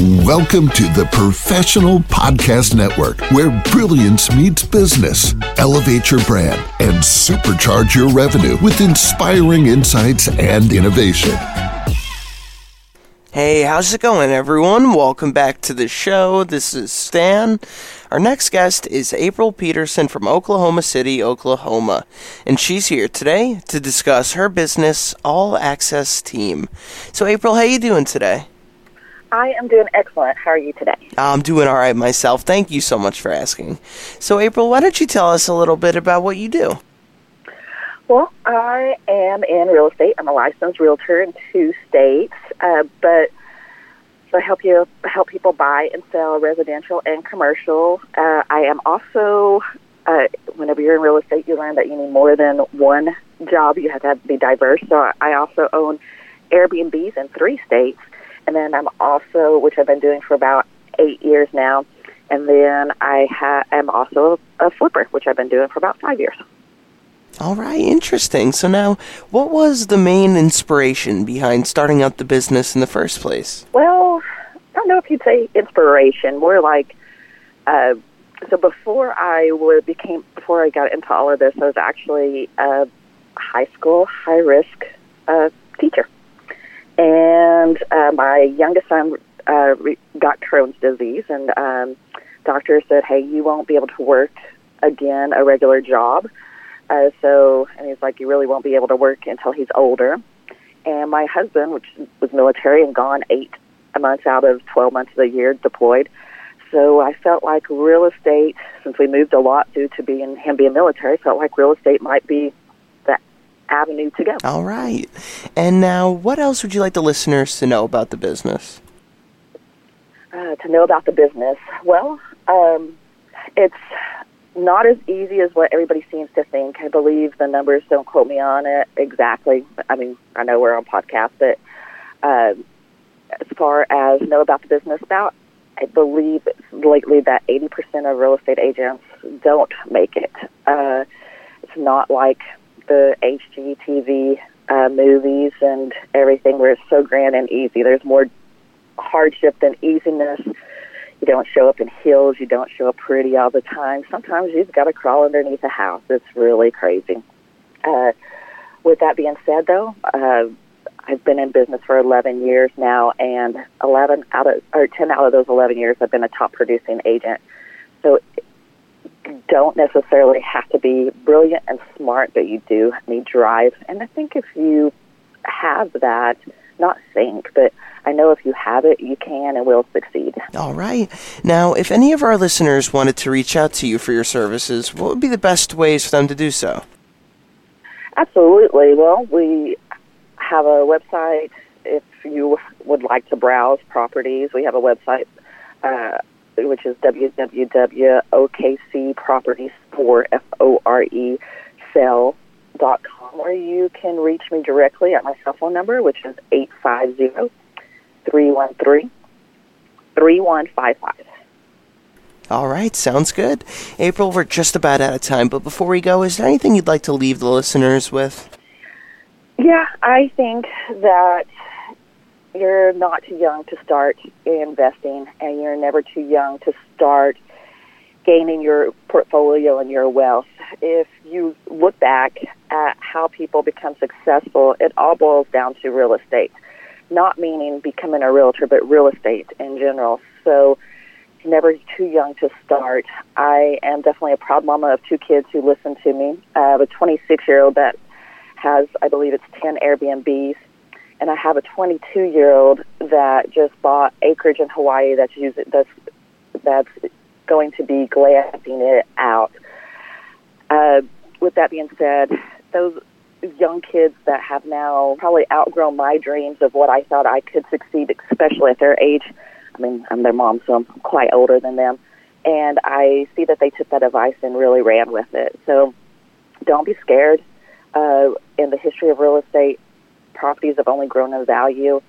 Welcome to the Professional Podcast Network, where brilliance meets business. Elevate your brand and supercharge your revenue with inspiring insights and innovation. Hey, how's it going, everyone? Welcome back to the show. This is Stan. Our next guest is April Peterson from Oklahoma City, Oklahoma, and she's here today to discuss her business, All Access Team. So, April, how are you doing today? I am doing excellent. How are you today? I'm doing all right myself. Thank you so much for asking. So, April, why don't you tell us a little bit about what you do? Well, I am in real estate. I'm a licensed realtor in two states, uh, but so I help you help people buy and sell residential and commercial. Uh, I am also, uh, whenever you're in real estate, you learn that you need more than one job. You have to, have to be diverse. So I also own Airbnbs in three states, and then I'm also, which I've been doing for about eight years now, and then I ha- am also a flipper, which I've been doing for about five years. All right, interesting. So now, what was the main inspiration behind starting out the business in the first place? Well, I don't know if you'd say inspiration, more like uh, so before I would became before I got into all of this, I was actually a high school high risk uh, teacher, and uh, my youngest son uh, re- got Crohn's disease, and um, doctor said, "Hey, you won't be able to work again a regular job." Uh, so, and he's like, you really won't be able to work until he's older. And my husband, which was military and gone eight months out of 12 months of the year deployed. So I felt like real estate, since we moved a lot due to being him being military, felt like real estate might be avenue to go. All right. And now, what else would you like the listeners to know about the business? Uh, to know about the business, well, um, it's not as easy as what everybody seems to think. I believe the numbers don't quote me on it exactly. I mean, I know we're on podcast, but uh, as far as know about the business, about I believe lately that 80% of real estate agents don't make it. Uh, it's not like the HGTV uh, movies and everything where it's so grand and easy. There's more hardship than easiness you don't show up in heels. You don't show up pretty all the time. Sometimes you've got to crawl underneath a house. It's really crazy. Uh, with that being said, though, uh, I've been in business for 11 years now, and 11 out of or 10 out of those 11 years, I've been a top producing agent. So, don't necessarily have to be brilliant and smart, but you do need drive. And I think if you have that, not think, but I know if you have it, you can and will succeed. All right. Now, if any of our listeners wanted to reach out to you for your services, what would be the best ways for them to do so? Absolutely. Well, we have a website. If you would like to browse properties, we have a website, uh, which is www.okcproperties4, F-O-R-E, or you can reach me directly at my cell phone number, which is 850 313 3155. All right, sounds good. April, we're just about out of time, but before we go, is there anything you'd like to leave the listeners with? Yeah, I think that you're not too young to start investing, and you're never too young to start gaining your portfolio and your wealth. If you look back at how people become successful, it all boils down to real estate not meaning becoming a realtor, but real estate in general. So never too young to start. I am definitely a proud mama of two kids who listen to me. I have a 26 year old that has, I believe it's 10 Airbnbs, and I have a 22 year old that just bought acreage in Hawaii that's use that's that's going to be glassing it out. Uh, with that being said, those young kids that have now probably outgrown my dreams of what I thought I could succeed, especially at their age. I mean, I'm their mom, so I'm quite older than them. And I see that they took that advice and really ran with it. So don't be scared. Uh, in the history of real estate, properties have only grown in value.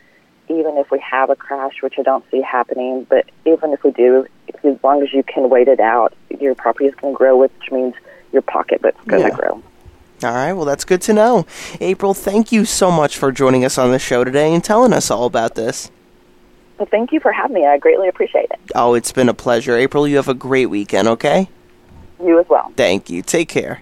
Even if we have a crash, which I don't see happening, but even if we do, as long as you can wait it out, your property is going to grow, which means your pocketbook's going to Yeah. grow. All right, well, that's good to know. April, thank you so much for joining us on the show today and telling us all about this. Well, thank you for having me. I greatly appreciate it. Oh, it's been a pleasure. April, you have a great weekend, okay? You as well. Thank you. Take care.